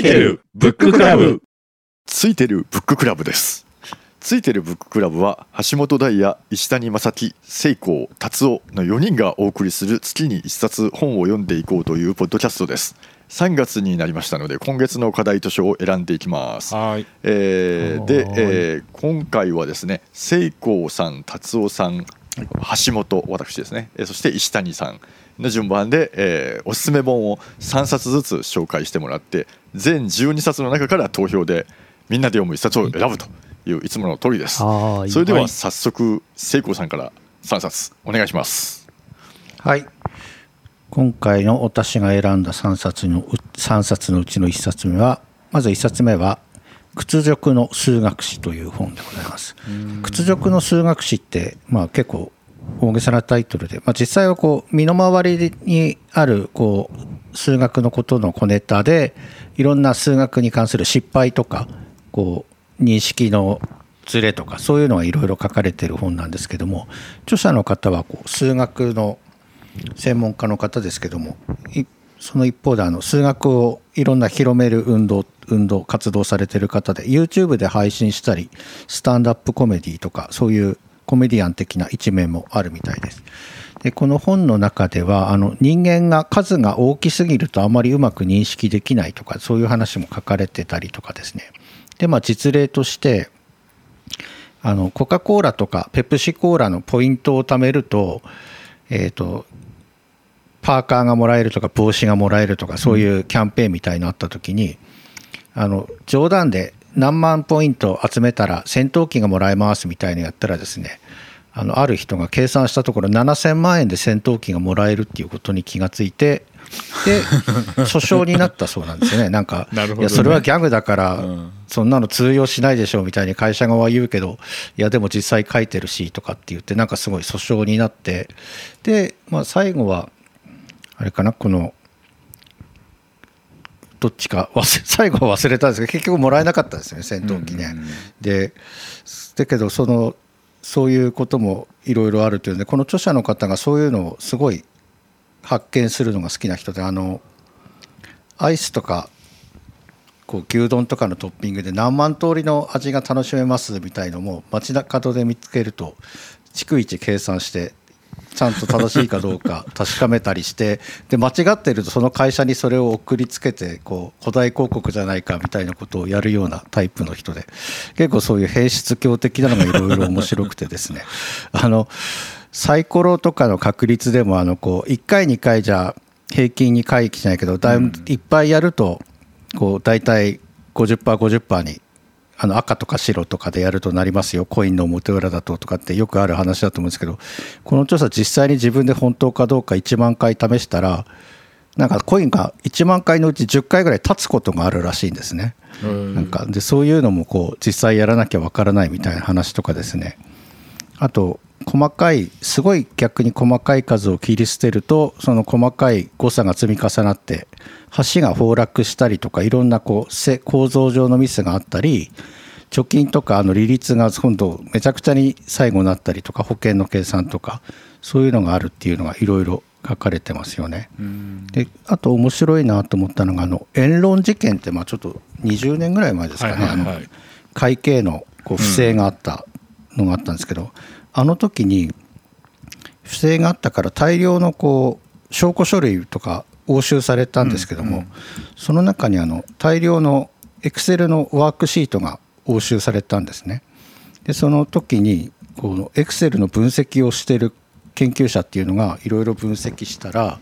いてるブッククラブ。ついてるブッククラブです。ついてるブッククラブは橋本大也石谷正樹聖光達夫の4人がお送りする月に1冊本を読んでいこうというポッドキャストです。3月になりましたので今月の課題図書を選んでいきます、はい。えーでは、い。えー今回はですね聖光さん達夫さん橋本私ですね。えーそして石谷さんの順番で、えーおすすめ本を3冊ずつ紹介してもらって全12冊の中から投票でみんなで読む1冊を選ぶといういつもの通りです。それでははい早速聖光さんから3冊お願いします。はい。今回の私が選んだ3冊のう3冊のうちの1冊目はまず1冊目は「屈辱の数学史」という本でございます。屈辱の数学史って、まあ、結構大げさなタイトルで、まあ、実際はこう身の回りにあるこう数学のことの小ネタでいろんな数学に関する失敗とかこう認識のズレとかそういうのがいろいろ書かれてる本なんですけども著者の方はこう数学の専門家の方ですけどもその一方であの数学をいろんな広める運動運動活動されてる方で YouTube で配信したりスタンドアップコメディとかそういうコメディアン的な一面もあるみたいです。でこの本の中ではあの人間が数が大きすぎるとあまりうまく認識できないとかそういう話も書かれてたりとかですね。でまあ実例としてあのコカ・コーラとかペプシコーラのポイントを貯めると,、えー、とパーカーがもらえるとか帽子がもらえるとかそういうキャンペーンみたいのあった時に、あの冗談で何万ポイント集めたら戦闘機がもらえますみたいのやったらですねあのある人が計算したところ7000万円で戦闘機がもらえるっていうことに気がついてで 訴訟になったそうなんですよね。なんかいやそれはギャグだから、うん。そんなの通用しないでしょうみたいに会社側は言うけどいやでも実際書いてるしとかって言ってなんかすごい訴訟になってで、まあ、最後はあれかなこのどっちか忘れ 最後は忘れたんですけど結局もらえなかったんですよね戦闘機ね。でだけどそのそういうこともいろいろあるというのでこの著者の方がそういうのをすごい発見するのが好きな人であのアイスとかこう牛丼とかのトッピングで何万通りの味が楽しめますみたいのも街中で見つけると逐一計算してちゃんと正しいかどうか 確かめたりしてで間違ってるとその会社にそれを送りつけてこう古代広告じゃないかみたいなことをやるようなタイプの人で結構そういう変質狂的なのがいろいろ面白くてですね。あのサイコロとかの確率でもあのこう1回2回じゃ平均に回帰しないけどだいぶいっぱいやるとこう大体 50%50% にあの赤とか白とかでやるとなりますよ。コインの表裏だととかってよくある話だと思うんですけどこの調査実際に自分で本当かどうか1万回試したらなんかコインが1万回のうち10回ぐらい立つことがあるらしいんですね。なんかでそういうのもこう実際やらなきゃわからないみたいな話とかですね。あと細かいすごい逆に細かい数を切り捨てるとその細かい誤差が積み重なって橋が崩落したりとかいろんなこうせ構造上のミスがあったり貯金とかあの利率が今度めちゃくちゃに最後になったりとか保険の計算とかそういうのがあるっていうのがいろいろ書かれてますよね。であと面白いなと思ったのがあのエンロン事件ってまあちょっと20年ぐらい前ですかね、あの会計のこう不正があったのがあったんですけど、あの時に不正があったから大量のこう証拠書類とか押収されたんですけども、その中にあの大量のエクセルのワークシートが押収されたんですね。でその時にこのエクセルの分析をしている研究者っていうのがいろいろ分析したら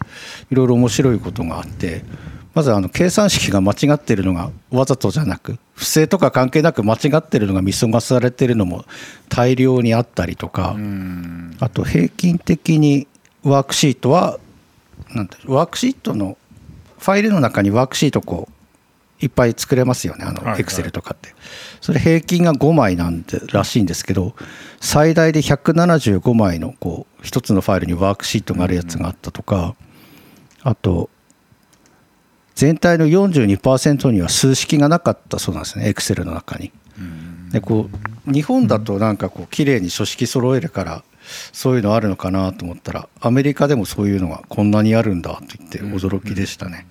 いろいろ面白いことがあってまずあの計算式が間違ってるのがわざとじゃなく不正とか関係なく間違ってるのが見過ごされてるのも大量にあったりとかあと平均的にワークシートはなんてワークシートのファイルの中にワークシートこういっぱい作れますよね。あのはいエクセルとかって、それ平均が5枚なんでらしいんですけど最大で175枚のこう一つのファイルにワークシートがあるやつがあったとか、あと全体の42%には数式がなかったそうなんですねエクセルの中に。でこう日本だとなんかこう綺麗に書式揃えるからそういうのあるのかなと思ったらアメリカでもそういうのがこんなにあるんだと言って驚きでしたね。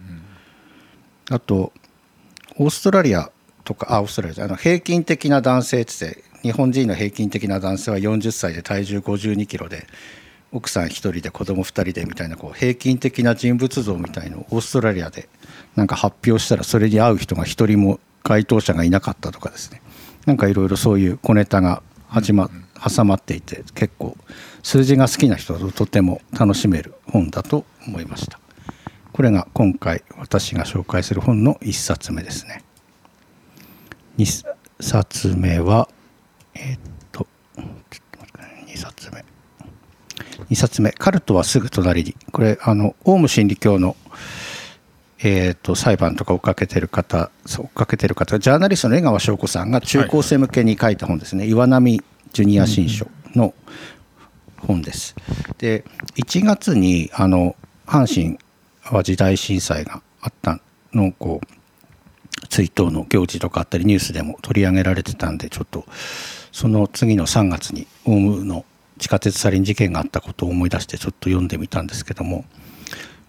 あとオーストラリアとかあオーストラリアじゃあの平均的な男性って言って日本人の平均的な男性は40歳で体重5 2キロで奥さん1人で子供2人でみたいなこう平均的な人物像みたいのをオーストラリアでなんか発表したらそれに合う人が1人も該当者がいなかったとかですね。なんかいろいろそういう小ネタが始ま挟まっていて結構数字が好きな人はとても楽しめる本だと思いました。これが今回私が紹介する本の1冊目ですね。2冊目はえーっとっとっ2冊目。2冊目「カルトはすぐ隣に」これあのオウム真理教のえー、と裁判とか追っかけてる方追っかけてる方ジャーナリストの江川翔子さんが中高生向けに書いた本ですね、岩波ジュニア新書の本です。で1月にあの阪神・淡路大震災があったのこう追悼の行事とかあったりニュースでも取り上げられてたんでちょっとその次の3月にオウムの地下鉄サリン事件があったことを思い出してちょっと読んでみたんですけども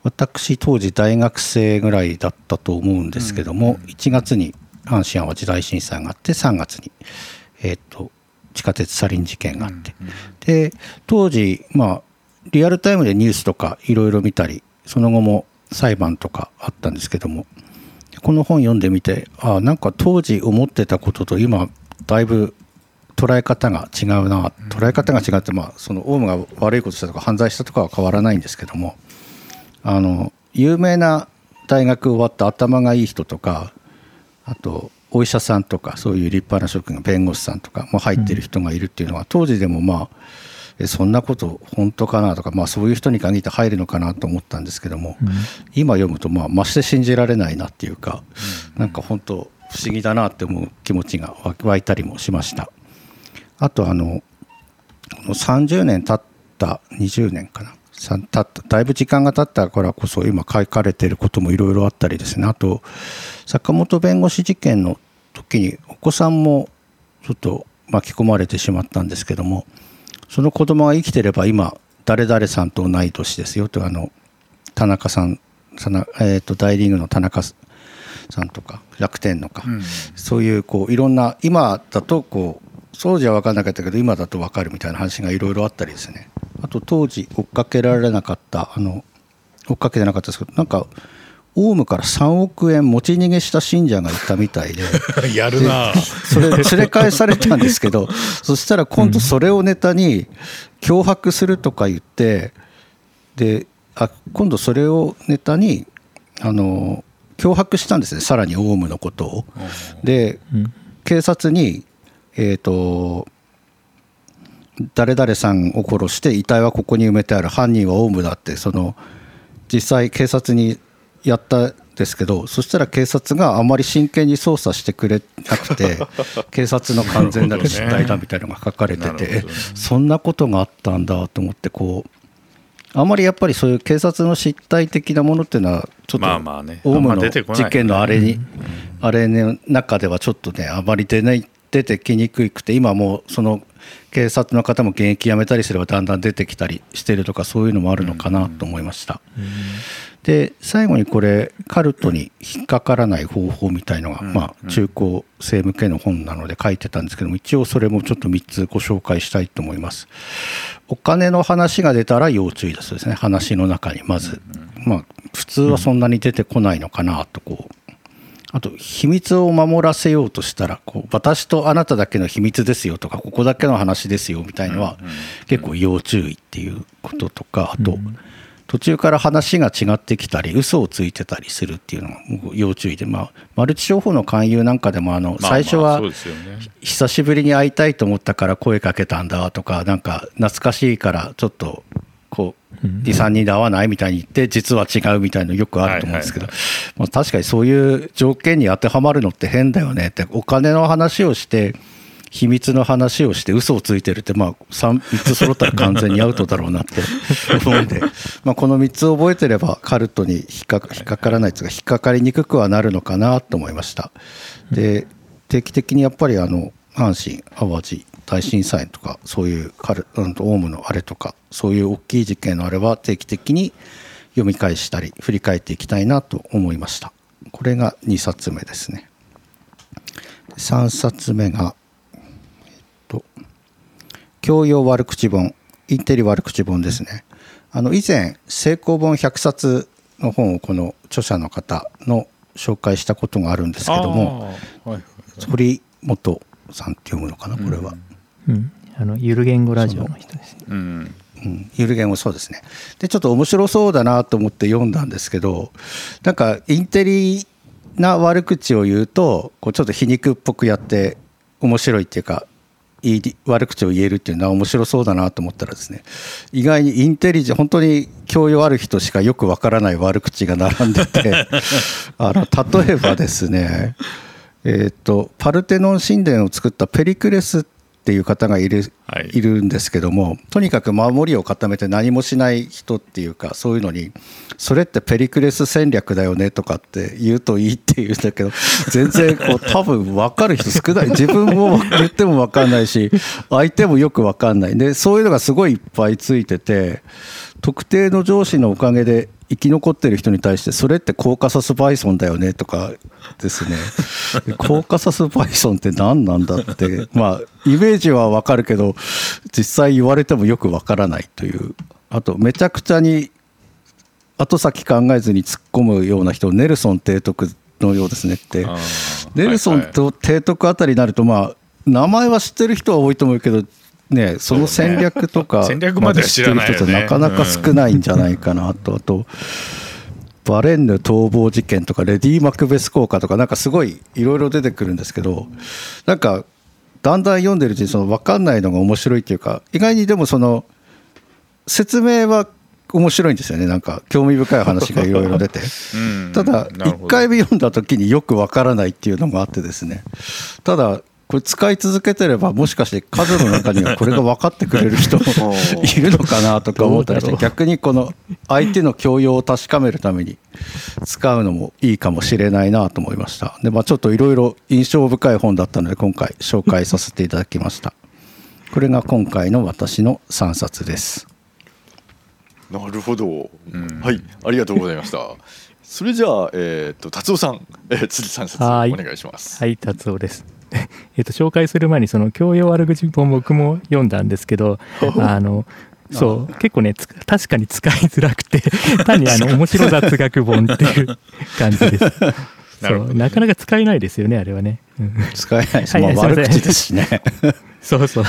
私当時大学生ぐらいだったと思うんですけども、1月に阪神・淡路大震災があって3月に、えー、と地下鉄サリン事件があって、で当時まあリアルタイムでニュースとかいろいろ見たりその後も裁判とかあったんですけどもこの本読んでみてあなんか当時思ってたことと今だいぶ捉え方が違うな捉え方が違ってまあそのオウムが悪いことしたとか犯罪したとかは変わらないんですけどもあの有名な大学終わった頭がいい人とかあとお医者さんとかそういう立派な職業弁護士さんとかも入ってる人がいるっていうのは当時でもまあえそんなこと本当かなとか、まあ、そういう人に限って入るのかなと思ったんですけども、今読むとまあまして信じられないなっていうか、なんか本当不思議だなって思う気持ちが湧いたりもしました。あとあの30年経った20年かなさただいぶ時間が経ったからこそ今書かれていることもいろいろあったりですね。あと坂本弁護士事件の時にお子さんもちょっと巻き込まれてしまったんですけどもその子供が生きてれば今誰々さんと同い年ですよとあの田中さんさな、えー、と大リーグの田中さんとか楽天のか、そういうこういろんな今だとこう当時は分からなかったけど今だと分かるみたいな話がいろいろあったりですねあと当時追っかけられなかったあの追っかけてなかったですけどなんかオウムから3億円持ち逃げした信者がいたみたいで。やるな。それ連れ返されたんですけど そしたら今度それをネタに脅迫するとか言ってであ今度それをネタにあの脅迫したんですねさらにオウムのことを。で警察にえーと誰々さんを殺して遺体はここに埋めてある。犯人はオウムだってその実際警察にやったんですけどそしたら警察があまり真剣に捜査してくれなくて 警察の完全なる失態だみたいなのが書かれてて、ね。そんなことがあったんだと思ってこうあまりやっぱりそういう警察の失態的なものっていうのはちょっとまあまあね。オウムの事件のあれにあれの中ではちょっとねあまり出ない出てきにくくて今もうその警察の方も現役辞めたりすればだんだん出てきたりしてるとかそういうのもあるのかなと思いました。で最後にこれカルトに引っかからない方法みたいのが、まあ、中高生向けの本なので書いてたんですけども一応それもちょっと3つご紹介したいと思います。お金の話が出たら要注意だそうですね。話の中にまず、まあ普通はそんなに出てこないのかなとこうあと秘密を守らせようとしたらこう私とあなただけの秘密ですよとかここだけの話ですよみたいのは結構要注意っていうこととかあと途中から話が違ってきたり嘘をついてたりするっていうのが要注意でまあマルチ商法の勧誘なんかでもあの最初は久しぶりに会いたいと思ったから声かけたんだとかなんか懐かしいからちょっとこう23人で会わないみたいに言って実は違うみたいのよくあると思うんですけど、まあ、確かにそういう条件に当てはまるのって変だよねってお金の話をして秘密の話をして嘘をついてるってまあ 3, 3つ揃ったら完全にアウトだろうなって 思うんで。まあこの3つ覚えてればカルトに引っか引っかからないというか引っかかりにくくはなるのかなと思いました。で定期的にやっぱりあの阪神・淡路大震災とかそういうカル、うん、とオウムのあれとかそういう大きい事件のあれは定期的に読み返したり振り返っていきたいなと思いましたこれが2冊目ですね3冊目が、えっと、教養悪口本、インテリ悪口本ですね。あの以前、成功本100冊の本をこの著者の方の紹介したことがあるんですけども、堀本さんって読むのかな、これは。うん、あのゆる言語ラジオの人です。ね。う。ん。うん、ゆる言語そうですね。でちょっと面白そうだなと思って読んだんですけどなんかインテリな悪口を言うとこうちょっと皮肉っぽくやって面白いっていうかいい悪口を言えるっていうのは面白そうだなと思ったらですね意外にインテリジェ本当に教養ある人しかよくわからない悪口が並んでて あの例えばですねえー、とパルテノン神殿を作ったペリクレスっていう方がいる,、はい。い、るんですけどもとにかく守りを固めて何もしない人っていうかそういうのにそれってペリクレス戦略だよねとかって言うといいって言うんだけど全然こう 多分分かる人少ない。自分も言っても分かんないし相手もよく分かんない。でそういうのがすごいいっぱいついてて特定の上司のおかげで生き残ってる人に対してそれってコーカサスバイソンだよねとかですね。でコーカサスバイソンって何なんだって。まあイメージはわかるけど実際言われてもよくわからないという。あとめちゃくちゃに後先考えずに突っ込むような人ネルソン提督のようですねって。ネルソンと提督あたりになるとまあ名前は知ってる人は多いと思うけどねその戦略とか 戦略までは知ってる人ってなかなか少ないんじゃないかなと。あとバレンヌ逃亡事件とかレディ・マクベス効果とかなんかすごいいろいろ出てくるんですけどなんかだんだん読んでるうちにその分かんないのが面白いっていうか意外にでもその説明は面白いんですよね。なんか興味深い話がいろいろ出て。うん。ただなるほ1ど回目読んだ時によくわからないっていうのがあってですね。ただこれ使い続けてればもしかして数の中にはこれが分かってくれる人も いるのかなとか思ったりして逆にこの相手の教養を確かめるために使うのもいいかもしれないなと思いました。で、まあ、ちょっといろいろ印象深い本だったので今回紹介させていただきました。これが今回の私の3冊です。なるほど、んはいありがとうございました。それじゃあえっ、と達夫さん、えー、次3冊はい。お願いします。はい、達夫です。えっと紹介する前にその教養悪口本僕も読んだんですけど、あのそう結構ねつ確かに使いづらくて 単にあの面白雑学本っていう感じです。なそうなかなか使えないですよねあれはね。うん使えないです、はいまあ、悪口ですしねそうそう。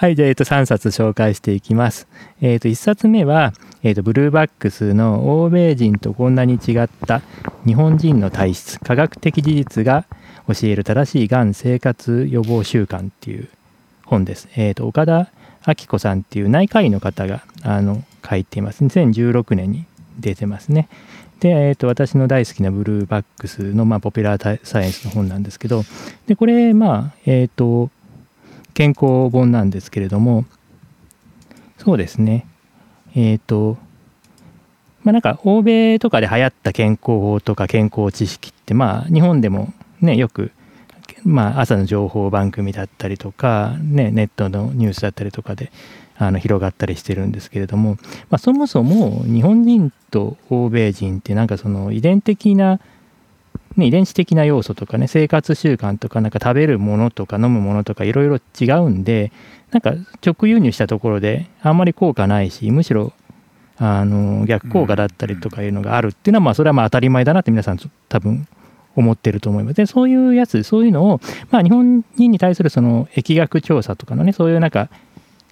はい、じゃあ、えっと、3冊紹介していきます。えっと、1冊目は、えっと、ブルーバックスの欧米人とこんなに違った日本人の体質、科学的事実が教える正しいがん生活予防習慣っていう本です。えっと、岡田明子さんっていう内科医の方が、あの、書いています。2016年に出てますね。で、えー、と私の大好きなブルーバックスの、まあ、ポピュラーサイエンスの本なんですけどでこれまあえっ、と健康本なんですけれどもそうですねえっ、とまあなんか欧米とかで流行った健康法とか健康知識ってまあ日本でもねよくまあ朝の情報番組だったりとか、ね、ネットのニュースだったりとかであの広がったりしてるんですけれども、まあ、そもそも日本人と欧米人ってなんかその遺伝的なね、遺伝子的な要素とかね生活習慣とかなんか食べるものとか飲むものとかいろいろ違うんでなんか直輸入したところであんまり効果ないしむしろあの逆効果だったりとかいうのがあるっていうのはまあそれはまあ当たり前だなって皆さん多分思ってると思います。でそういうやつそういうのをまあ日本人に対するその疫学調査とかのねそういうなんか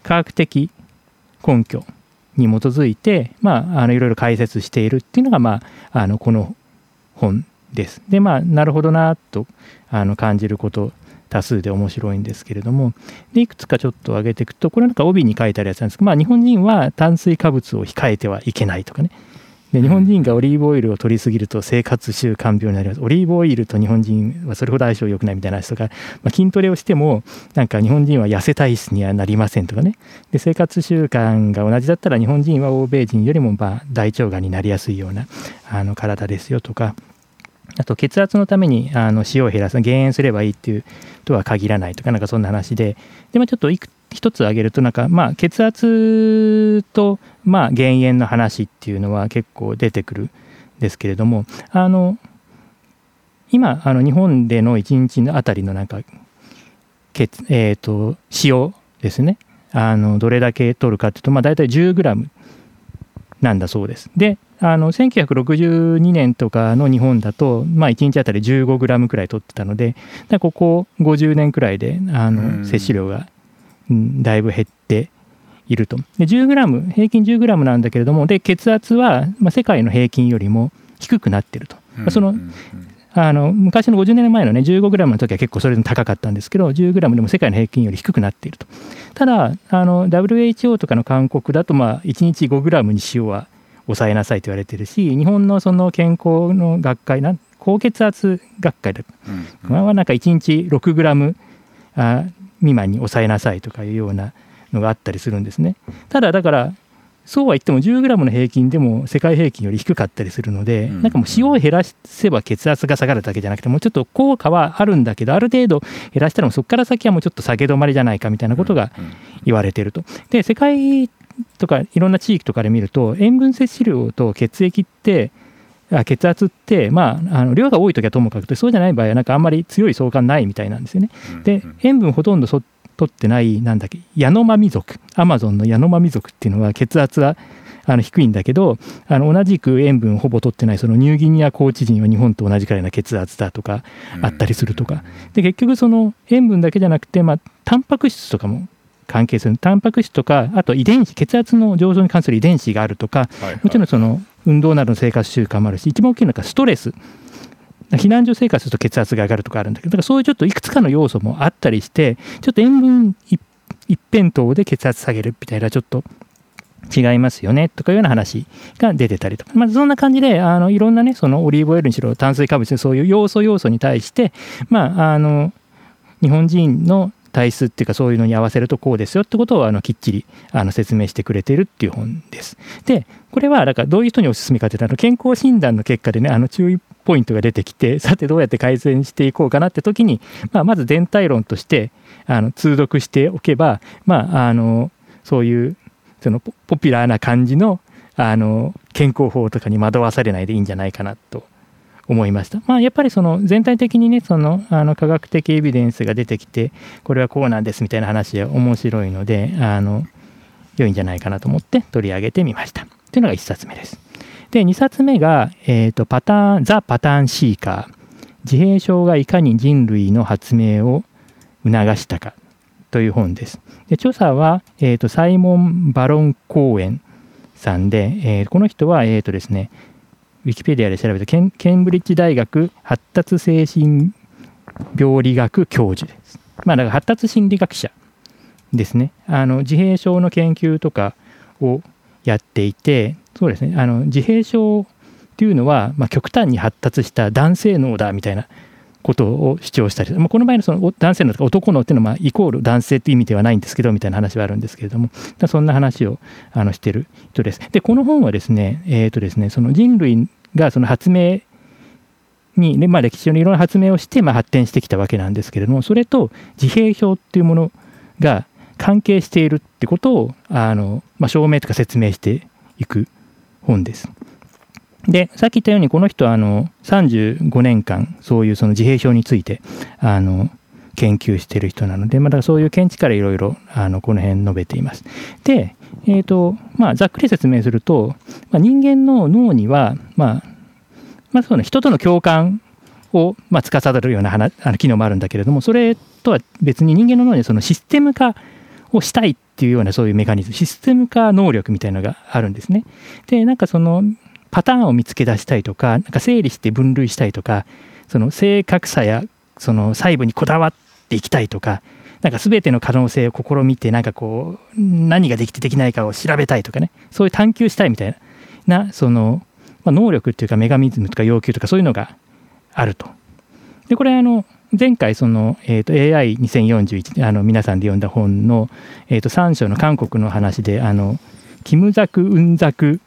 科学的根拠に基づいてまああのいろいろ解説しているっていうのがまああのこの本です。でまあなるほどなとあの感じること多数で面白いんですけれども。でいくつかちょっと挙げていくとこれなんか帯に書いてあるやつなんですけど、まあ、日本人は炭水化物を控えてはいけないとかね。で日本人がオリーブオイルを取りすぎると生活習慣病になります。オリーブオイルと日本人はそれほど相性良くないみたいな話とか、まあ、筋トレをしてもなんか日本人は痩せ体質にはなりませんとかね。で生活習慣が同じだったら日本人は欧米人よりもまあ大腸がんになりやすいようなあの体ですよとか。あと血圧のためにあの塩を減らす減塩すればいいっていうとは限らないとかなんかそんな話でで、まあ、ちょっといく一つ挙げるとなんかまあ血圧とまあ減塩の話っていうのは結構出てくるんですけれどもあの今あの日本での1日のあたりのなんか血、えー、と塩ですねあのどれだけ取るかっていうと、まあ、大体 10g なんだそうです。であの1962年とかの日本だと、まあ、1日あたり 15g くらい取ってたのでここ50年くらいであの摂取量が、うん、だいぶ減っていると。で 10g 平均 10g なんだけれどもで血圧は、まあ、世界の平均よりも低くなってると。そのあの昔の50年前のね 15g の時は結構それでも高かったんですけど 10g でも世界の平均より低くなっているとただあの WHO とかの勧告だとまあ1日 5g に塩は抑えなさいと言われてるし日本のその健康の学会な高血圧学会だ、うん。うん、はなんか1日 6g あ未満に抑えなさいとかいうようなのがあったりするんですね。ただだからそうは言っても 10g の平均でも世界平均より低かったりするので、なんかもう塩を減らせば血圧が下がるだけじゃなくてもうちょっと効果はあるんだけどある程度減らしたらもそこから先はもうちょっと下げ止まりじゃないかみたいなことが言われてると。で世界とかいろんな地域とかで見ると塩分摂取量と血液って血圧って、まあ、あの量が多い時はともかくてそうじゃない場合はなんかあんまり強い相関ないみたいなんですよね。で塩分ほとんどそ取ってないなんだっけヤノマミ族アマゾンのヤノマミ族っていうのは血圧はあの低いんだけどあの同じく塩分ほぼ取ってないそのニューギニア高地人は日本と同じくらいの血圧だとかあったりするとか。で結局その塩分だけじゃなくてまあタンパク質とかも関係するタンパク質とかあと遺伝子血圧の上昇に関する遺伝子があるとか、もちろんその運動などの生活習慣もあるし一番大きいのがストレス。避難所生活すると血圧が上がるとかあるんだけどだからそういうちょっといくつかの要素もあったりしてちょっと塩分一辺倒で血圧下げるみたいなちょっと違いますよねとかいうような話が出てたりとか、まあ、そんな感じであのいろんなねそのオリーブオイルにしろ炭水化物そういう要素要素に対して、まあ、あの日本人の体質っていうかそういうのに合わせるとこうですよってことをあのきっちりあの説明してくれてるっていう本です。でこれはだからどういう人におすすめかというとあの健康診断の結果でねあの注意ポイントが出てきて さてどうやって改善していこうかなって時に、まあ、まず全体論としてあの通読しておけば、まあ、あのそういうそのポピュラーな感じのあの健康法とかに惑わされないでいいんじゃないかなと思いました。まあ、やっぱりその全体的にねそのあの科学的エビデンスが出てきてこれはこうなんですみたいな話は面白いのであの良いんじゃないかなと思って取り上げてみました。というのが1冊目です。で2冊目が、えーと、パターンザ・パターンシーカー自閉症がいかに人類の発明を促したかという本です。で著者は、えーと、サイモン・バロン・コーエンさんで、えー、この人は、えーとですね、ウィキペディアで調べたケンケンブリッジ大学発達精神病理学教授です。まあ、だから発達心理学者ですね。あの自閉症の研究とかをやっていて、そうですね、あの自閉症っていうのは、まあ、極端に発達した男性脳だみたいなことを主張したり、まあ、この場合のその男性脳とか男脳っていうのはイコール男性っていう意味ではないんですけどみたいな話はあるんですけれどもそんな話をあのしてる人です。でこの本はですね,、えーとですねその人類がその発明に、まあ、歴史上にいろんな発明をして、まあ、発展してきたわけなんですけれどもそれと自閉症っていうものが関係しているってことをあの、まあ、証明とか説明していく本です。でさっき言ったようにこの人はあの35年間そういうその自閉症についてあの研究している人なので、ま、だそういう見地からいろいろあのこの辺述べています。で、えーとまあ、ざっくり説明すると、まあ、人間の脳には、まあまあそうね、人との共感を、まあ、司るようなあの機能もあるんだけれどもそれとは別に人間の脳にそのシステム化をしたいっていうようなそういうメカニズムシステム化能力みたいなのがあるんですね。でなんかそのパターンを見つけ出したいとかなんか整理して分類したいとかその正確さやその細部にこだわっていきたいとかなんか全ての可能性を試みてなんかこう何ができてできないかを調べたいとかねそういう探求したいみたいななその、まあ、能力っていうかメガミズムとか要求とかそういうのがあると。でこれあの前回その、えー、と AI2041 あの皆さんで読んだ本の、えー、と3章の韓国の話であのキムザク・ウンザク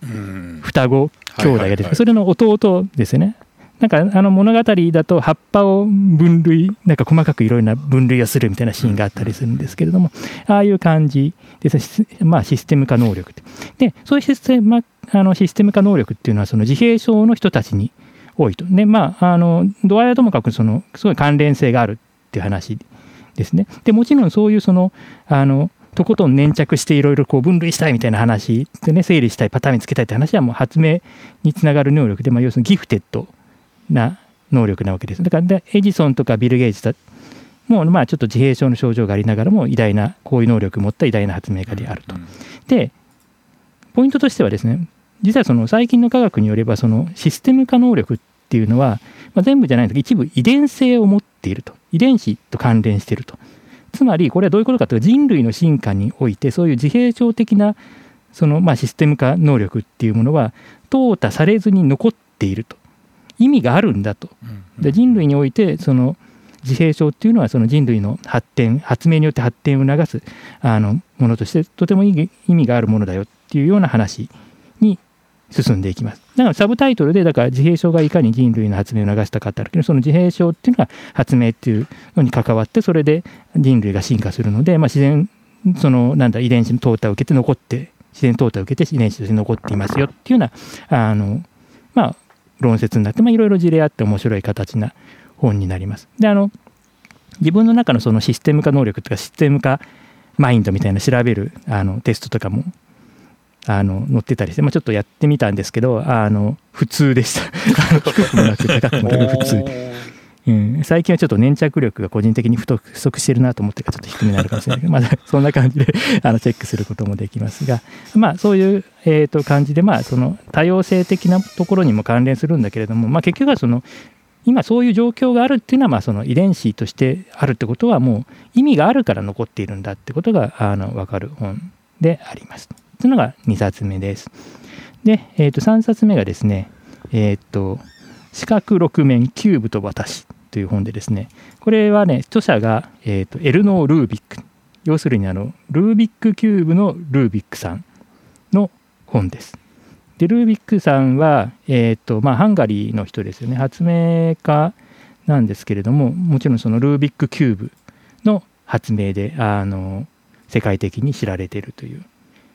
双子兄弟が出てくるそれの弟ですよね。なんかあの物語だと葉っぱを分類なんか細かくいろいろな分類をするみたいなシーンがあったりするんですけれどもああいう感じですまあシステム化能力でそういうシステムあのシステム化能力っていうのはその自閉症の人たちに多いと。でまああの度合いはともかくそのすごい関連性があるっていう話ですね。でもちろんそういうそのあのとことん粘着していろいろこう分類したいみたいな話でね整理したいパターンにつけたいって話はもう発明につながる能力で、まあ、要するにギフテッドな能力なわけです。だからエジソンとかビル・ゲイツだもうまあちょっと自閉症の症状がありながらも偉大なこういう能力を持った偉大な発明家であると。でポイントとしてはですね実はその最近の科学によればそのシステム化能力っていうのは、まあ、全部じゃないんですけど一部遺伝性を持っていると遺伝子と関連しているとつまりこれはどういうことかというと人類の進化においてそういう自閉症的なそのまあシステム化能力っていうものは淘汰されずに残っていると意味があるんだと。で人類においてその自閉症っていうのはその人類の発展発明によって発展を促すあのものとしてとてもいい意味があるものだよっていうような話に進んでいきます。だからサブタイトルでだから自閉症がいかに人類の発明を促したかってあるけどその自閉症っていうのが発明っていうのに関わってそれで人類が進化するので、まあ、自然そのなんだ遺伝子の淘汰を受けて残って自然淘汰を受けて遺伝子として残っていますよっていうようなあのまあ論説になってまあいろいろ事例あって面白い形な本になります。であの自分の中のそのシステム化能力とかシステム化マインドみたいな調べるあのテストとかもあの載ってたりして、まあ、ちょっとやってみたんですけどあの普通でした。低 くもなく高くもなく普通、うん、最近はちょっと粘着力が個人的に不足してるなと思ってかちょっと低めになるかもしれないけど、まあ、そんな感じで あのチェックすることもできますが、まあ、そういう、えー、と感じで、まあ、その多様性的なところにも関連するんだけれども、まあ、結局はその今そういう状況があるっていうのはまあその遺伝子としてあるってことはもう意味があるから残っているんだってことがあの分かる本であります。というのが2冊目です。で、えー、と3冊目がですね、えっ、ー、と四角六面キューブと私という本でですねこれはね著者が、えーと、エルノー・ルービック要するにあのルービックキューブのルービックさんの本です。でルービックさんは、えーとまあ、ハンガリーの人ですよね発明家なんですけれどももちろんそのルービックキューブの発明であの世界的に知られているという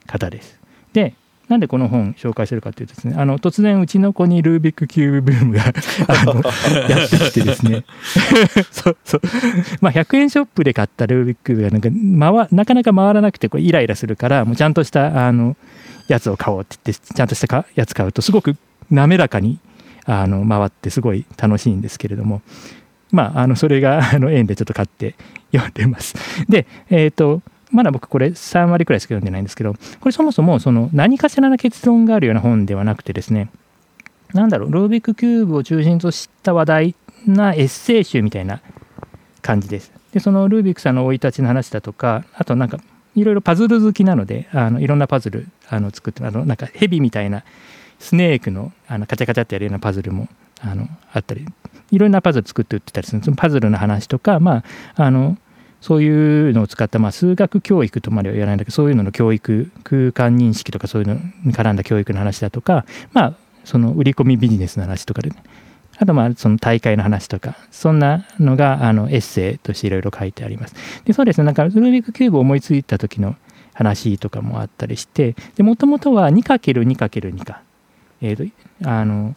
方です。でなんでこの本紹介するかというとですねあの突然うちの子にルービックキューブブームが やってきてですね そうそうまあ100円ショップで買ったルービックキューブがなんか回なかなか回らなくてこうイライラするからもうちゃんとしたあのやつを買おうって言ってちゃんとしたやつ買うとすごく滑らかにあの回ってすごい楽しいんですけれどもまああのそれがあの縁でちょっと買って読んでます。でえっ、ー、とまだ僕これ3割くらいしか読んでないんですけど、これそもそもその何かしらの結論があるような本ではなくてですね、なんだろう、ルービックキューブを中心とした話題なエッセイ集みたいな感じです。で、そのルービックさんの生い立ちの話だとか、あとなんかいろいろパズル好きなので、あのいろんなパズルあの作って、あのなんかヘビみたいなスネークのあのカチャカチャってやるようなパズルもあのあったり、いろんなパズル作って売ってたりするそのパズルの話とか、まあ、あのそういうのを使った、まあ、数学教育とまでは言わないんだけどそういうのの教育空間認識とかそういうのに絡んだ教育の話だとかまあその売り込みビジネスの話とかで、ね、あとまあその大会の話とかそんなのがあのエッセイとしていろいろ書いてあります。でそうですね。なんかルービックキューブを思いついた時の話とかもあったりしてもともとは 2×2×2 か、えーと、あの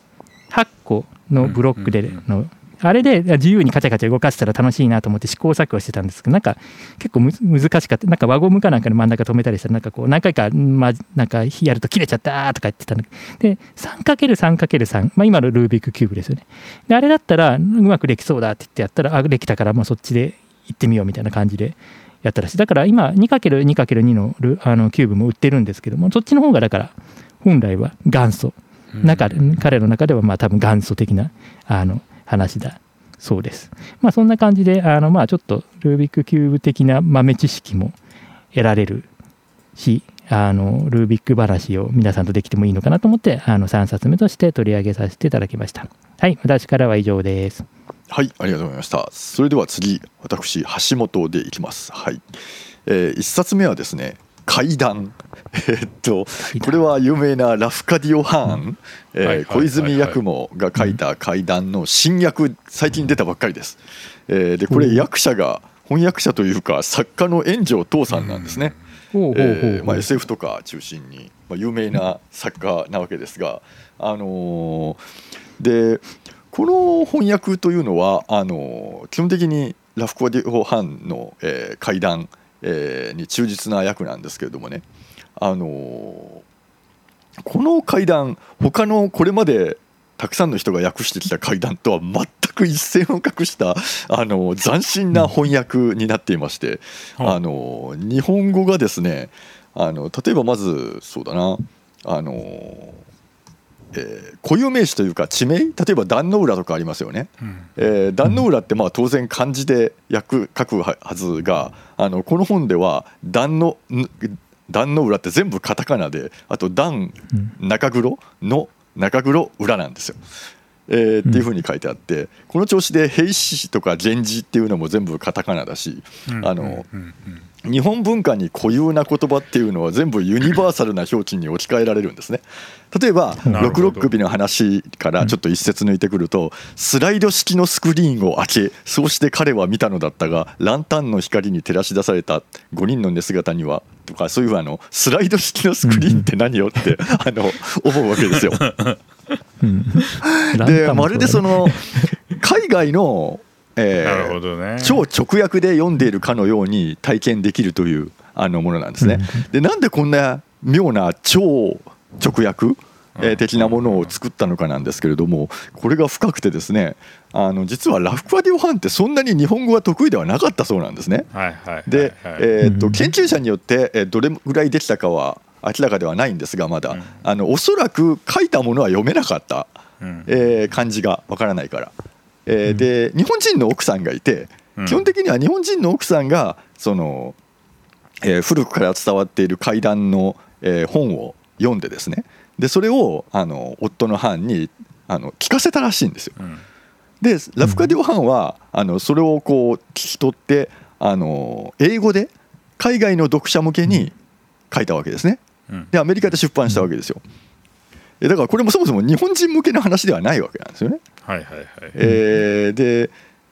8個のブロックでのあれで自由にカチャカチャ動かしたら楽しいなと思って試行錯誤してたんですけどなんか結構難しかった。なんか輪ゴムかなんかの真ん中止めたりしたらなんかこう何回か、まあ、なんかやると切れちゃったとか言ってたの。で 3×3×3、まあ、今のルービックキューブですよね。であれだったらうまくできそうだって言ってやったらあできたからもうそっちで行ってみようみたいな感じでやったらしい。だから今 2×2×2 のルあのキューブも売ってるんですけどもそっちの方がだから本来は元祖。中彼の中ではまあ多分元祖的なあの話だそうです。まあそんな感じであのまあちょっとルービックキューブ的な豆知識も得られるしあのルービック話を皆さんとできてもいいのかなと思ってあの3冊目として取り上げさせていただきました。はい私からは以上です。はいありがとうございました。それでは次私橋本でいきます。はい、えー、1冊目はですね階段。えっとこれは有名なラフカディオ・ハーン、え小泉八雲が書いた怪談の新訳最近出たばっかりです。えー、でこれ役者が翻訳者というか作家の炎上父さんなんですね。えまあ、SF とか中心に、まあ、有名な作家なわけですが、あのー、でこの翻訳というのはあの基本的にラフコディオ・ハンの、えー、会談、えー、に忠実な役なんですけれどもね。あのこの会談他のこれまでたくさんの人が訳してきた会談とは全く一線を画した あの斬新な翻訳になっていまして、あの日本語がですねあの例えばまずそうだなあの、えー固有名詞というか地名例えば壇の浦とかありますよね。えー壇の浦ってまあ当然漢字で訳書くはずがあのこの本では壇のん壇の浦って全部カタカナであと壇中黒の中黒裏なんですよ。えーっていうふうに書いてあってこの調子で兵士とか源氏っていうのも全部カタカナだしあの日本文化に固有な言葉っていうのは全部ユニバーサルな表記に置き換えられるんですね。例えば六六首の話からちょっと一節抜いてくるとスライド式のスクリーンを開けそうして彼は見たのだったがランタンの光に照らし出された。5人の寝姿にはとかそういうあのスライド式のスクリーンって何よって あの思うわけですよ。うん。でまるでその海外の、えーなるほどね。超直訳で読んでいるかのように体験できるというあのものなんですね。でなんでこんな妙な超直訳、えー的なものを作ったのかなんですけれどもこれが深くてですねあの実はラフクアディオ・ハンってそんなに日本語が得意ではなかったそうなんですね。はいはいはいで、はい。えーっとうん研究者によってえーどれぐらいできたかは明らかではないんですがまだ、うん。あのおそらく書いたものは読めなかった、うん。えー漢字がわからないから、えーで日本人の奥さんがいてうん基本的には日本人の奥さんがその、えー古くから伝わっている怪談の、えー本を読んでですねでそれをあの夫のハンにあの聞かせたらしいんですよ。うんでラフカディオ・ハンはあのそれをこう聞き取ってあの英語で海外の読者向けに書いたわけですね。うんでアメリカで出版したわけですよ。えだからこれもそもそも日本人向けの話ではないわけなんですよね。はいはいはいえーで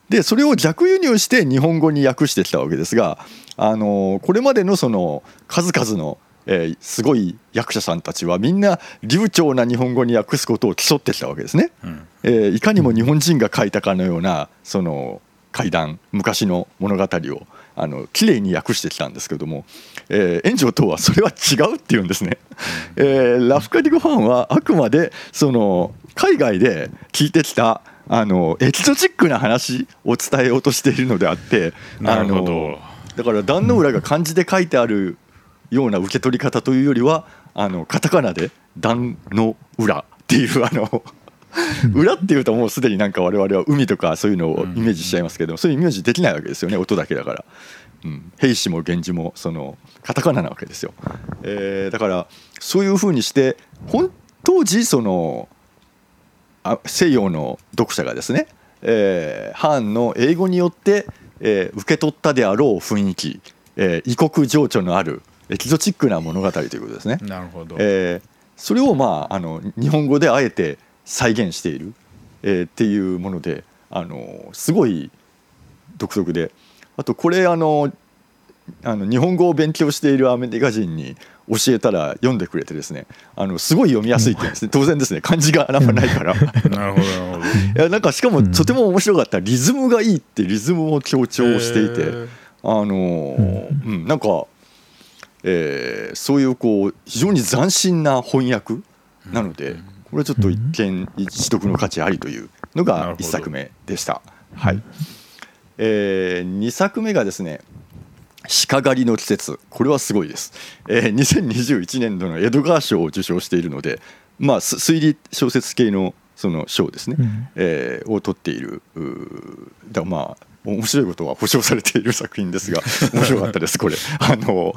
でそれを逆輸入して日本語に訳してきたわけですが、あのこれまでのその数々の、えーすごい役者さんたちはみんな流暢な日本語に訳すことを競ってきたわけですね。うんえーいかにも日本人が書いたかのようなその怪談昔の物語をあの綺麗に訳してきたんですけども、えー、炎上等はそれは違うって言うんですね。えーラフカディゴファンはあくまでその海外で聞いてきたあのエキゾチックな話を伝えようとしているのであってなあるほどのだから壇の浦が漢字で書いてあるような受け取り方というよりはあのカタカナで「壇の浦」っていうあの 裏っていうともうすでになんか我々は海とかそういうのをイメージしちゃいますけど、そういうイメージできないわけですよね音だけだから、うん、兵士も源氏もそのカタカナなわけですよ、えーだからそういうふうにして本当時そのあ西洋の読者がですね、えー、ハーンの英語によって、えー受け取ったであろう雰囲気、えー異国情緒のあるエキゾチックな物語ということですね。なるほど。えーそれをまああの日本語であえて再現している、えーっていうものであのすごい独特で。あとこれあのあの日本語を勉強しているアメリカ人に教えたら読んでくれてですねあのすごい読みやすいってですね。当然ですね。漢字があんまないから。なるほどいやなんかしかもとても面白かった。リズムがいいってリズムを強調していて、あのーうん、なんか、えーそういうこう非常に斬新な翻訳なので、これはちょっと一見一読の価値ありというのが一作目でした。はい。えー、2作目がですね鹿狩りの季節。これはすごいです、えー、2021年度のエドガー賞を受賞しているので、まあ、す推理小説系のその賞ですね、うん。えーを取っている。だまあ面白いことは保証されている作品ですが 面白かったですこれ。あの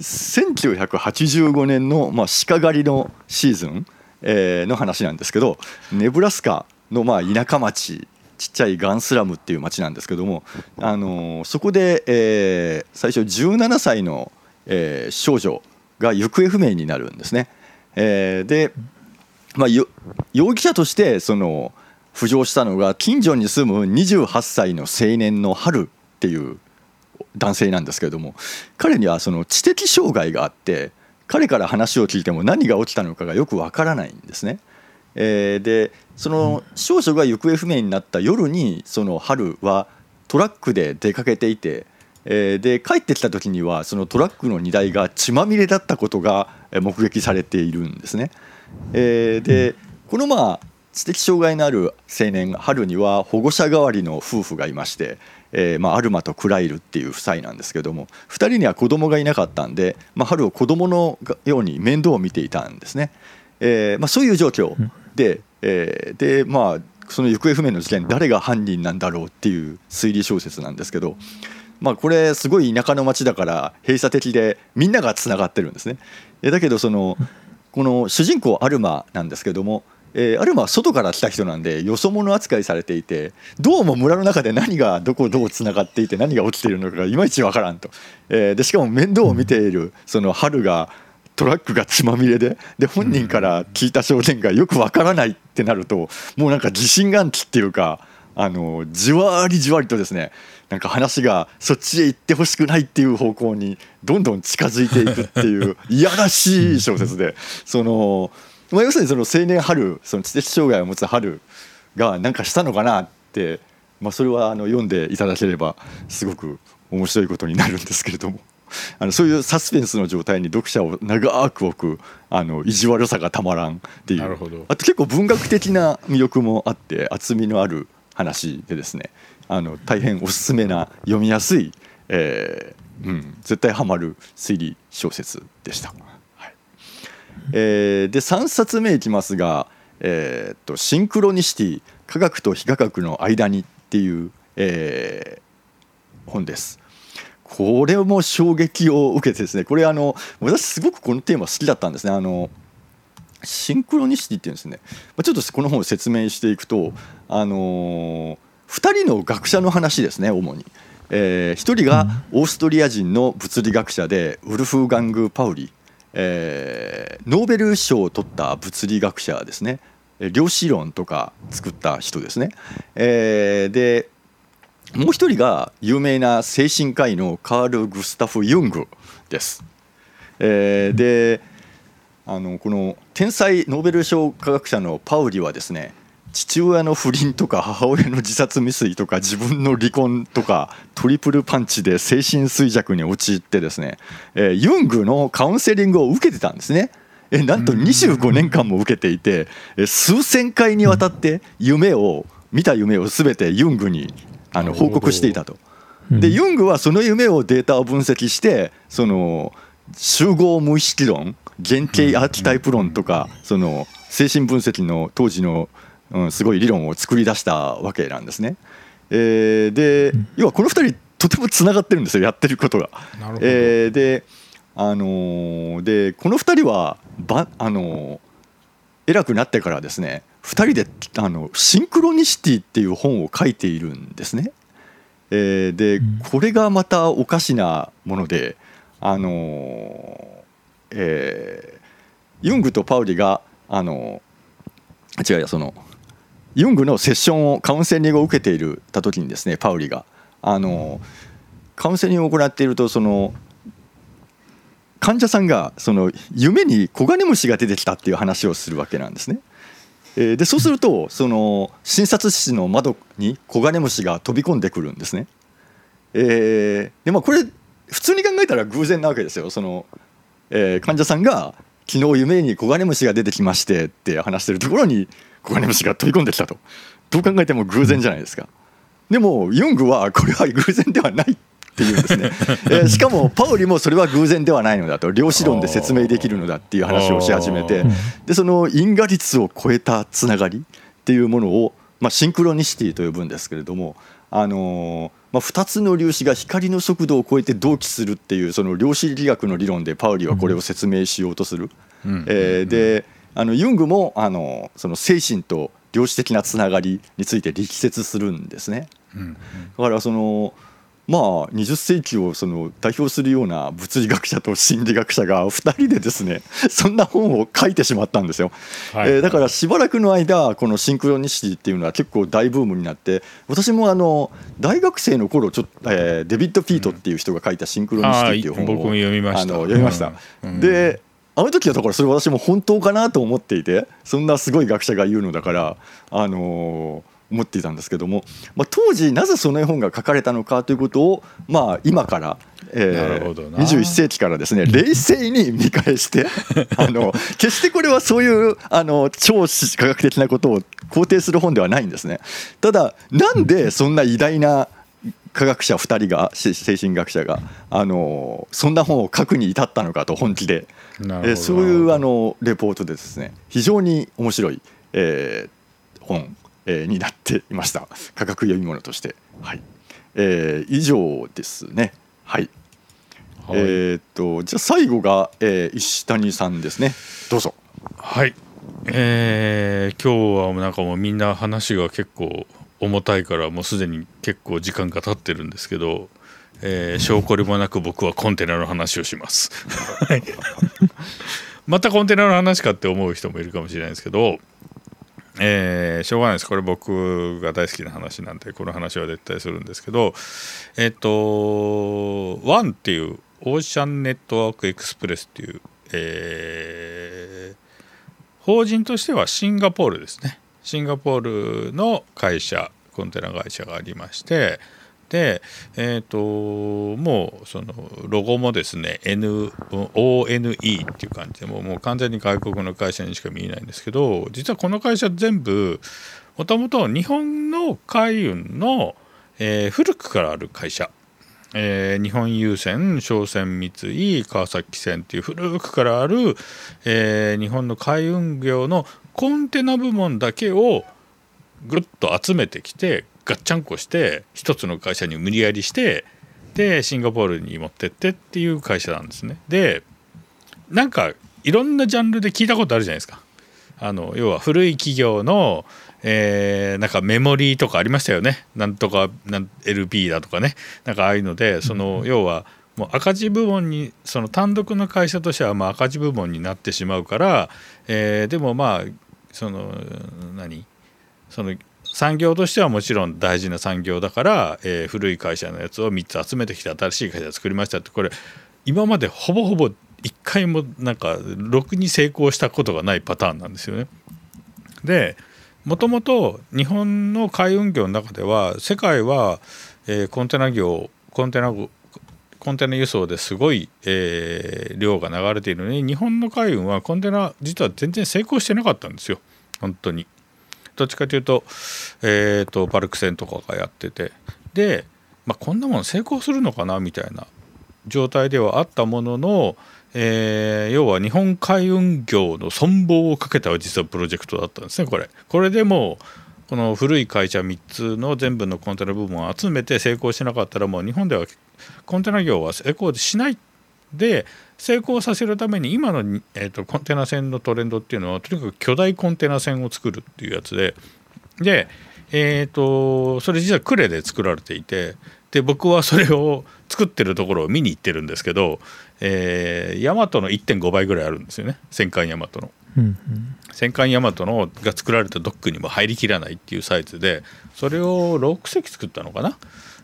1985年の、まあ、鹿狩りのシーズン、えーの話なんですけどネブラスカのまあ田舎町ちっちゃいガンスラムっていう町なんですけども、あのそこで、えー最初17歳の、えー少女が行方不明になるんですね。えーで、まあ、容疑者としてその浮上したのが近所に住む28歳の青年の春っていう男性なんですけれども彼にはその知的障害があって彼から話を聞いても何が起きたのかがよくわからないんですね。えーでその少女が行方不明になった夜にその春はトラックで出かけていて、えーで帰ってきた時にはそのトラックの荷台が血まみれだったことがえー目撃されているんですね。えーでこのまあ知的障害のある青年春には保護者代わりの夫婦がいまして、えーまあ、アルマとクライルっていう夫妻なんですけども2人には子供がいなかったんで、まあ、春を子供のように面倒を見ていたんですね。えーまあ、そういう状況で,、えーでまあその行方不明の事件誰が犯人なんだろうっていう推理小説なんですけど、まあ、これすごい田舎の町だから閉鎖的でみんながつながってるんですね。だけどそのこの主人公アルマなんですけども、えーアルマは外から来た人なんでよそ者扱いされていてどうも村の中で何がどこどうつながっていて何が起きているのかがいまいちわからんと、えーでしかも面倒を見ているその春がトラックが血まみれでで本人から聞いた証言がよくわからないってなるともうなんか疑心暗鬼っていうかあのじわりじわりとですねなんか話がそっちへ行ってほしくないっていう方向にどんどん近づいていくっていういやらしい小説でその、まあ、要するにその青年春その知的障害を持つ春が何かしたのかなって、まあ、それはあの読んでいただければすごく面白いことになるんですけれども。あのそういうサスペンスの状態に読者を長く置くあの意地悪さがたまらんっていうなるほどあと結構文学的な魅力もあって厚みのある話でですねあの大変おすすめな読みやすい、えーうん、絶対ハマる推理小説でした。はいえーで3冊目いきますが、えーっと「シンクロニシティ科学と非科学の間に」っていう、えー本です。これも衝撃を受けてですねこれあの私すごくこのテーマ好きだったんですね。あのシンクロニシティっていうんですね、まあ、ちょっとこの本を説明していくと、あのー、2人の学者の話ですね主に、え1人がオーストリア人の物理学者でウルフガング・パウリ、えーノーベル賞を取った物理学者ですねえー量子論とか作った人ですね、えーでもう一人が有名な精神科医のカール・グスタフ・ユングです。えーであのこの天才ノーベル賞科学者のパウリはですね父親の不倫とか母親の自殺未遂とか自分の離婚とかトリプルパンチで精神衰弱に陥ってですね、えーユングのカウンセリングを受けてたんですね。えーなんと25年間も受けていてえー数千回にわたって夢を見た夢を全てユングにあの報告していたと。でユングはその夢をデータを分析してその集合無意識論原型アーキタイプ論とかその精神分析の当時の、うん、すごい理論を作り出したわけなんですね。えーで要はこの2人とてもつながってるんですよやってることが。なるほどえーで,、あのーでこの2人はば、あのー偉くなってからですね2人であのシンクロニシティっていう本を書いているんですね。えーでこれがまたおかしなもので、あのーえーユングとパウリが、あのー違うやそのユングのセッションをカウンセリングを受けているた時にですねパウリが、あのカウンセリングを行っているとその患者さんがその夢にコガネムシが出てきたっていう話をするわけなんですね。でそうするとその診察室の窓にコガネムシが飛び込んでくるんですね。えーでまあこれ普通に考えたら偶然なわけですよ。そのえー患者さんが昨日夢にコガネムシが出てきましてって話してるところにコガネムシが飛び込んできたと。どう考えても偶然じゃないですか。でもユングはこれは偶然ではないっていうんですね、えーしかもパウリもそれは偶然ではないのだと。量子論で説明できるのだっていう話をし始めて。でその因果率を超えたつながりっていうものを、まあ、シンクロニシティと呼ぶんですけれども、あのーまあ、2つの粒子が光の速度を超えて同期するっていうその量子力学の理論でパウリはこれを説明しようとする。うん。えーであのユングもあのその精神と量子的なつながりについて力説するんですね。うんだからそのまあ20世紀をその代表するような物理学者と心理学者が2人でですねそんな本を書いてしまったんですよ。はいえーだからしばらくの間このシンクロニシティっていうのは結構大ブームになって私もあの大学生の頃ちょっと、えーデビッド・ピートっていう人が書いた「シンクロニシティ」っていう本を、読みましたあの読みました。うんうんであの時はだからそれ私も本当かなと思っていてそんなすごい学者が言うのだからあのー思っていたんですけども、まあ、当時なぜその絵本が書かれたのかということを、まあ、今から、えーほどな21世紀からですね 冷静に見返してあの決してこれはそういうあの超科学的なことを肯定する本ではないんですね。ただなんでそんな偉大な科学者2人がし精神学者があのそんな本を書くに至ったのかと本気で、えーそういうあのレポートでですね非常に面白い、えー本、えーになっていました。科学読み物として。はい。えー以上ですね。はい。はい。えーっとじゃあ最後が、えー石谷さんですね。どうぞ。はい、えー今日はなんかもうみんな話が結構重たいからもうすでに結構時間が経ってるんですけど、えー証拠りもなく僕はコンテナの話をします。はい。またコンテナの話かって思う人もいるかもしれないですけど、えーしょうがないです。これ僕が大好きな話なんでこの話は絶対するんですけどえっ、とワンっていうオーシャンネットワークエクスプレスっていう、えー法人としてはシンガポールですねシンガポールの会社コンテナ会社がありましてでえっ、ともうそのロゴもですね N ONE っていう感じでもうもう完全に外国の会社にしか見えないんですけど実はこの会社全部もともと日本の海運の、えー古くからある会社えー日本郵船商船三井川崎線っていう古くからある、えー日本の海運業のコンテナ部門だけをぐっと集めてきてガッチャンコして一つの会社に無理やりしてでシンガポールに持ってってっていう会社なんですね。でなんかいろんなジャンルで聞いたことあるじゃないですか。あの要は古い企業の、えーなんかメモリーとかありましたよね。なんとかなん LP だとかね。なんかああいうのでその要はもう赤字部門にその単独の会社としてはまあ赤字部門になってしまうから、えーでもまあその何？その産業としてはもちろん大事な産業だから、えー古い会社のやつを3つ集めてきて新しい会社を作りましたってこれ今までほぼほぼ一回もなんかろくに成功したことがないパターンなんですよね。でもともと日本の海運業の中では世界は、えーコンテナ業コンテナコンテナ輸送ですごい、えー量が流れているのに日本の海運はコンテナ実は全然成功してなかったんですよ本当に。どっちかというと,、えー、とパルク船とかがやっててで、まあ、こんなもん成功するのかなみたいな状態ではあったものの、えー要は日本海運業の存亡をかけた実はプロジェクトだったんですねこれ。これでもうこの古い会社3つの全部のコンテナ部門を集めて成功しなかったらもう日本ではコンテナ業は成功しないで成功させるために今の、えー、とコンテナ船のトレンドっていうのはとにかく巨大コンテナ船を作るっていうやつででえー、とそれ実は呉で作られていてで僕はそれを作ってるところを見に行ってるんですけど、えー、ヤマトの1.5倍ぐらいあるんですよね。戦艦ヤマトの。うんうん。戦艦ヤマトのが作られたドックにも入りきらないっていうサイズでそれを6隻作ったのかな、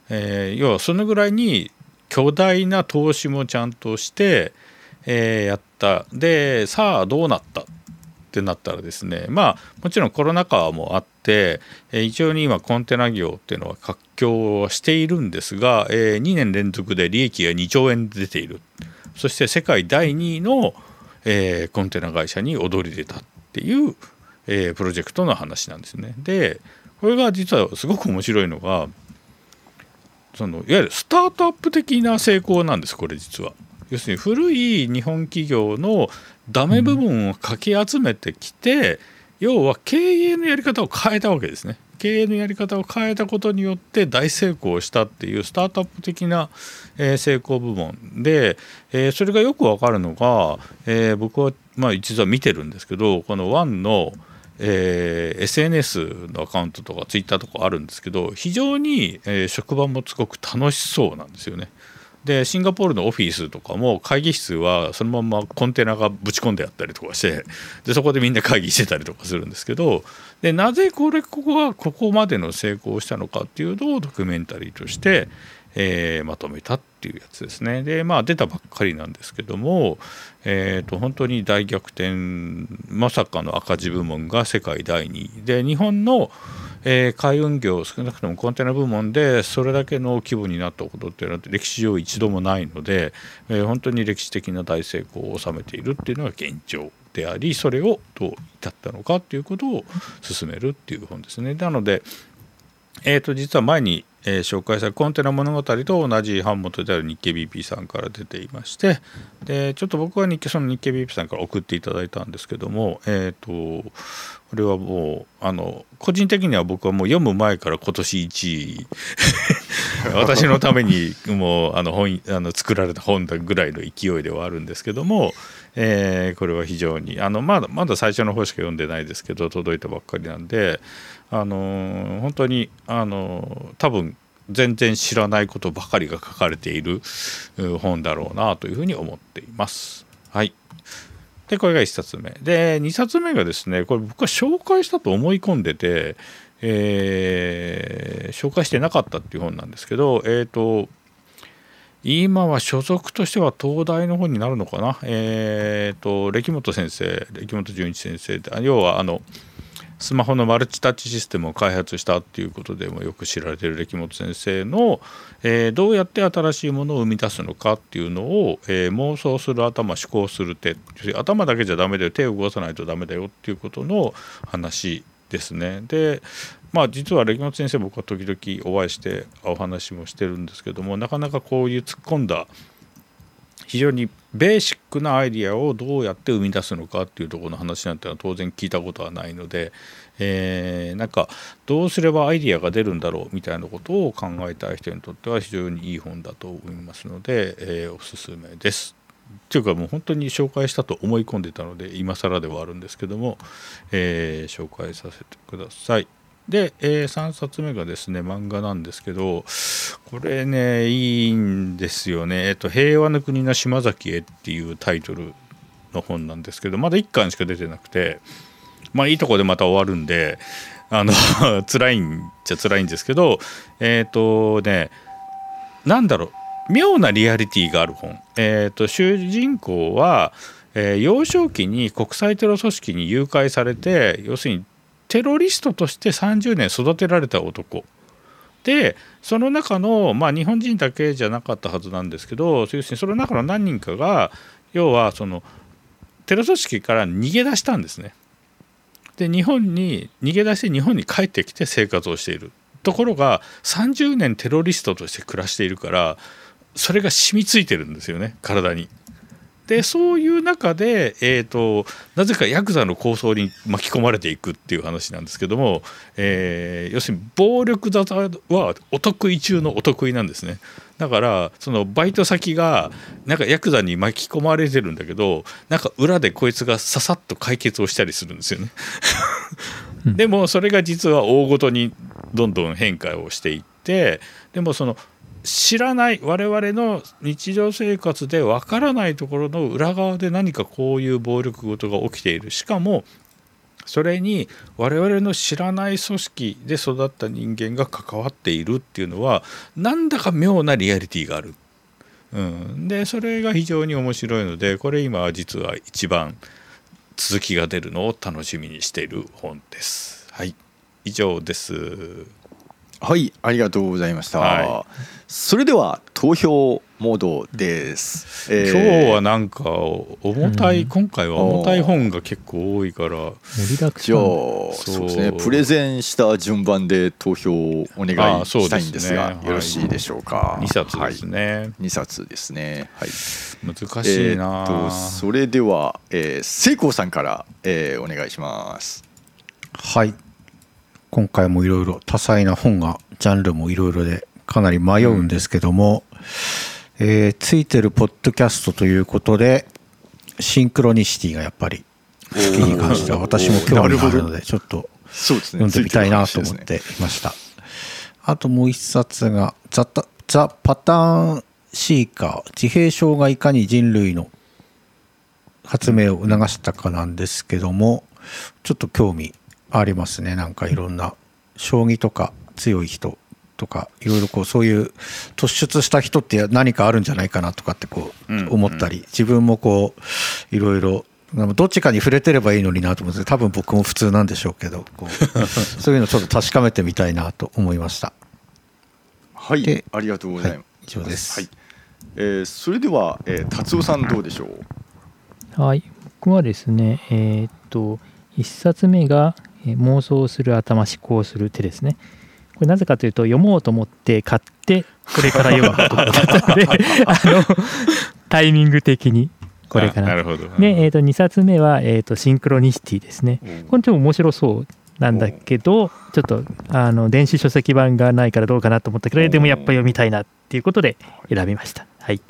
えー要はそのぐらいに巨大な投資もちゃんとして、えーやった。でさあどうなったってなったらですねまあもちろんコロナ禍もあって、えー一応に今コンテナ業っていうのは活況はしているんですが、え2年連続で利益が2兆円出ているそして世界第2位の、えコンテナ会社に躍り出たっていう、えプロジェクトの話なんですね。でこれが実はすごく面白いのがそのいわゆるスタートアップ的な成功なんですこれ実は。要するに古い日本企業のダメ部分をかき集めてきて、要は経営のやり方を変えたわけですね。経営のやり方を変えたことによって大成功したっていうスタートアップ的な、成功部門で、それがよくわかるのが、僕はまあ実は見てるんですけどこのワンの、え SNS のアカウントとかツイッターとかあるんですけど非常に、職場もすごく楽しそうなんですよね。でシンガポールのオフィスとかも会議室はそのままコンテナがぶち込んであったりとかしてでそこでみんな会議してたりとかするんですけどでなぜこれここがここまでの成功をしたのかっていうのをドキュメンタリーとして、えー、まとめたっていうやつですね。でまあ出たばっかりなんですけども、えーと、本当に大逆転まさかの赤字部門が世界第2位。で日本の、えー、海運業少なくともコンテナ部門でそれだけの規模になったことっていうのは歴史上一度もないので、えー、本当に歴史的な大成功を収めているっていうのが現状でありそれをどう至ったのかっていうことを進めるっていう本ですね。なのでえー、と実は前に、えー、紹介されコンテナ物語と同じ版元である日経 BP さんから出ていましてでちょっと僕は日経その日経 BP さんから送っていただいたんですけども、えーと、これはもうあの個人的には僕はもう読む前から今年1位。私のためにもうあの本あの作られた本だぐらいの勢いではあるんですけども、えー、これは非常にあのまだまだ最初の方しか読んでないですけど届いたばっかりなんであの本当にあの多分全然知らないことばかりが書かれている本だろうなというふうに思っています。はい、でこれが1冊目。で2冊目がですねこれ僕は紹介したと思い込んでて、えー、紹介してなかったっていう本なんですけどえっ、ー、と今は所属としては東大の方になるのかな？えっ、ー、と歴本先生歴本純一先生要はあのスマホのマルチタッチシステムを開発したっていうことでもよく知られている歴本先生の、えー、どうやって新しいものを生み出すのかっていうのを、えー、妄想する頭思考する手頭だけじゃダメだよ手を動かさないとダメだよっていうことの話ですね。でまあ実は歴本先生僕は時々お会いしてお話もしてるんですけどもなかなかこういう突っ込んだ非常にベーシックなアイディアをどうやって生み出すのかっていうところの話なんてのは当然聞いたことはないので、えー、なんかどうすればアイディアが出るんだろうみたいなことを考えたい人にとっては非常にいい本だと思いますので、えー、おすすめです。というかもう本当に紹介したと思い込んでたので今更ではあるんですけども、えー、紹介させてください。で、えー、3冊目がですね漫画なんですけどこれねいいんですよね「えっと、平和の国の島崎へ」っていうタイトルの本なんですけどまだ1巻しか出てなくてまあいいとこでまた終わるんであの 辛いんじゃ辛いんですけどえっ、ー、とねなんだろう妙なリアリティがある本。えっ、ー、と主人公は、えー、幼少期に国際テロ組織に誘拐されて要するにテロリストとして30年育てられた男でその中の、まあ、日本人だけじゃなかったはずなんですけど要するにその中の何人かが要はそのテロ組織から逃げ出したんですね。で日本に逃げ出して日本に帰ってきて生活をしているところが30年テロリストとして暮らしているからそれが染みついてるんですよね体に。でそういう中で、えーと、なぜかヤクザの構想に巻き込まれていくっていう話なんですけども、えー、要するに暴力沙汰はお得意中のお得意なんですね。だからそのバイト先がなんかヤクザに巻き込まれてるんだけどなんか裏でこいつがささっと解決をしたりするんですよね。でもそれが実は大ごとにどんどん変化をしていってでもその知らない我々の日常生活でわからないところの裏側で何かこういう暴力事が起きているしかもそれに我々の知らない組織で育った人間が関わっているっていうのはなんだか妙なリアリティがある。うん、でそれが非常に面白いのでこれ今実は一番続きが出るのを楽しみにしている本です。はい以上です。はいありがとうございました、はい、それでは投票モードです、えー、今日はなんか重たい、うん、今回は重たい本が結構多いから。じゃあそうですねプレゼンした順番で投票をお願いしたいんですが、ね、よろしいでしょうか、はい、2冊ですね、はい、2冊ですね。はい。難しいな、えー、それでは、えー、聖光さんから、えー、お願いします。はい今回もいろいろ多彩な本がジャンルもいろいろでかなり迷うんですけども、うん、えー、ついてるポッドキャストということでシンクロニシティがやっぱり好きに関しては私も興味があるのでちょっと読んでみたいなと思っていました。あともう一冊がザ・ザパターンシーカー自閉症がいかに人類の発明を促したかなんですけどもちょっと興味ありますね。なんかいろんな将棋とか強い人とかいろいろこうそういう突出した人って何かあるんじゃないかなとかってこう思ったり自分もこういろいろどっちかに触れてればいいのになと思って多分僕も普通なんでしょうけどこう そういうのちょっと確かめてみたいなと思いました。はいでありがとうございます、はい以上です。はい。えーそれでは、えー達夫さんどうでしょう？はい、僕はですね、えーっと、1冊目が、えー妄想する頭思考する手ですね。これなぜかというと、読もうと思って買って、これから読むとだったので、あの、タイミング的にこれかな。あなるほどで、えーっと、2冊目は、えーっと、シンクロニシティですね。これちょっと面白そうなんだけど、ちょっと、あの、電子書籍版がないからどうかなと思ったけど、でもやっぱ読みたいなっていうことで選びました。はい。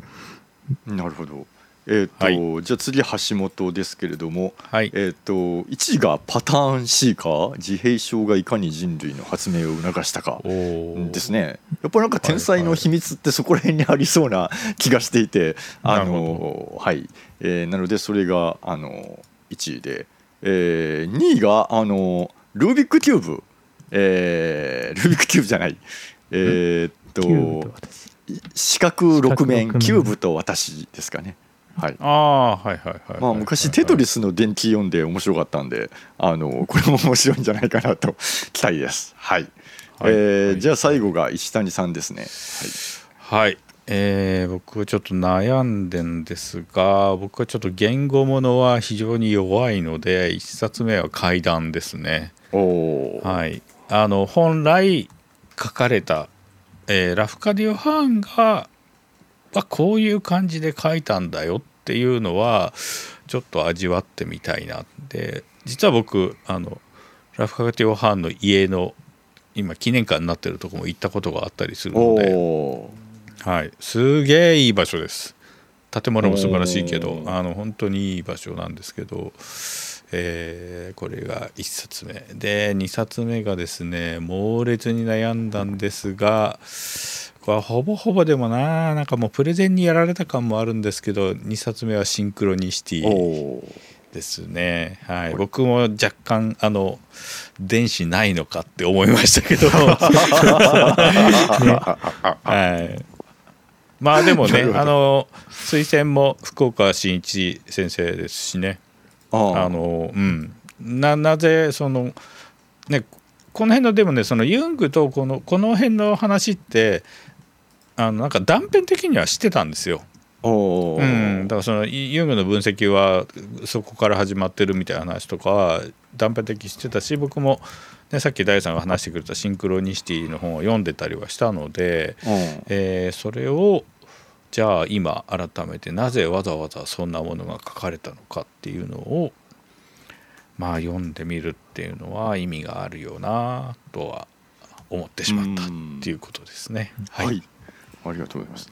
なるほどえーとはじゃあ次橋本ですけれども、はい。えー、と1位がパターン C か自閉症がいかに人類の発明を促したかですね。やっぱりなんか天才の秘密ってそこら辺にありそうな 気がしていて、あなるのはい、えーなのでそれがあの1位で、えー2位があのルービックキューブ、えールービックキューブじゃない。えーっとと私四角六面四角六面キューブと私ですかね。はい。ああはいはいはい。はいまあ、昔テトリスの伝記読んで面白かったんであのこれも面白いんじゃないかなと 期待です。はい、はい。えーはい。じゃあ最後が石谷さんですね。はい、えー僕はちょっと悩んでんですが僕はちょっと言語ものは非常に弱いので1冊目は怪談ですね。はい、おー。はい、あの本来書かれた、えーラフカディオ・ハーンがはこういう感じで書いたんだよっていうのはちょっと味わってみたいな。で実は僕あのラフカディオ・ハーンの家の今記念館になってるとこも行ったことがあったりするので。はい、すげえいい場所です。建物も素晴らしいけどあの本当にいい場所なんですけど、えーこれが1冊目。で2冊目がですね猛烈に悩んだんですがはほぼほぼでもななんかもうプレゼンにやられた感もあるんですけど2冊目はシンクロニシティですね、はい、僕も若干あの電子ないのかって思いましたけど、はい、まあでもねあの推薦も福岡伸一先生ですしね。あの、うん、ななぜそのねこの辺のでもねそのユングとこのこの辺の話ってあのなんか断片的には知ってたんですよ。おうーん、だからそのユングの分析はそこから始まってるみたいな話とかは断片的にしてたし僕も、ね、さっき大さんが話してくれたシンクロニシティの本を読んでたりはしたので、うん。えーそれをじゃあ今改めてなぜわざわざそんなものが書かれたのかっていうのをまあ読んでみるっていうのは意味があるよなとは思ってしまったっていうことですね。はい、ありがとうございます。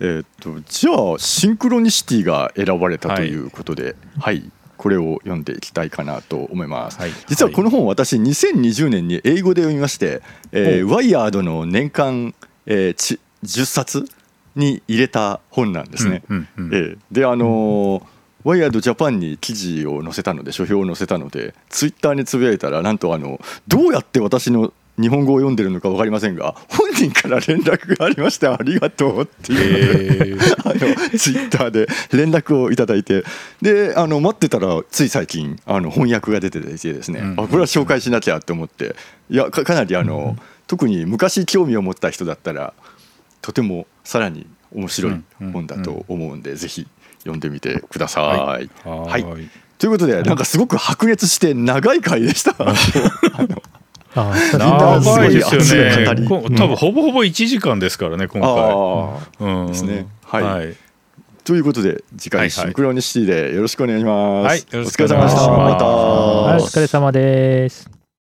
えーっとじゃあシンクロニシティが選ばれたということで、はい、これを読んでいきたいかなと思います。はい実はこの本私2020年に英語で読みまして、えーワイヤードの年間、えーち10冊に入れた本なんですね。うんうんうんえーであのーワイヤードジャパンに記事を載せたので書評を載せたのでツイッターにつぶやいたらなんとあのどうやって私の日本語を読んでるのか分かりませんが本人から連絡がありましてありがとうっていう。えー。あのツイッターで連絡をいただいて。であの待ってたらつい最近あの翻訳が出ててですね、うん。あこれは紹介しなきゃって思って。いやかかなりあの、特に昔興味を持った人だったらとてもさらに面白い本だと思うんで、ぜひ読んでみてください。はい。はい。ということでなんかすごく白熱して長い回でした。あー 長いですよね。こ多分ほぼほぼ1時間ですからね今あ回。うんですねはいはい。ということで次回はいはいシンクロニシティでよろしくお願いします。はいよろしくお疲れ様でした。お疲れ様です。